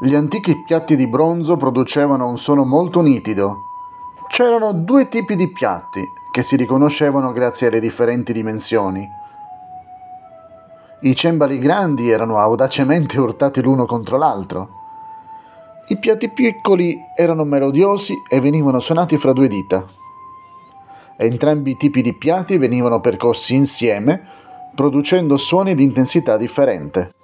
Gli antichi piatti di bronzo producevano un suono molto nitido. C'erano due tipi di piatti che si riconoscevano grazie alle differenti dimensioni. I cembali grandi erano audacemente urtati l'uno contro l'altro. I piatti piccoli erano melodiosi e venivano suonati fra due dita. Entrambi i tipi di piatti venivano percorsi insieme, producendo suoni di intensità differente.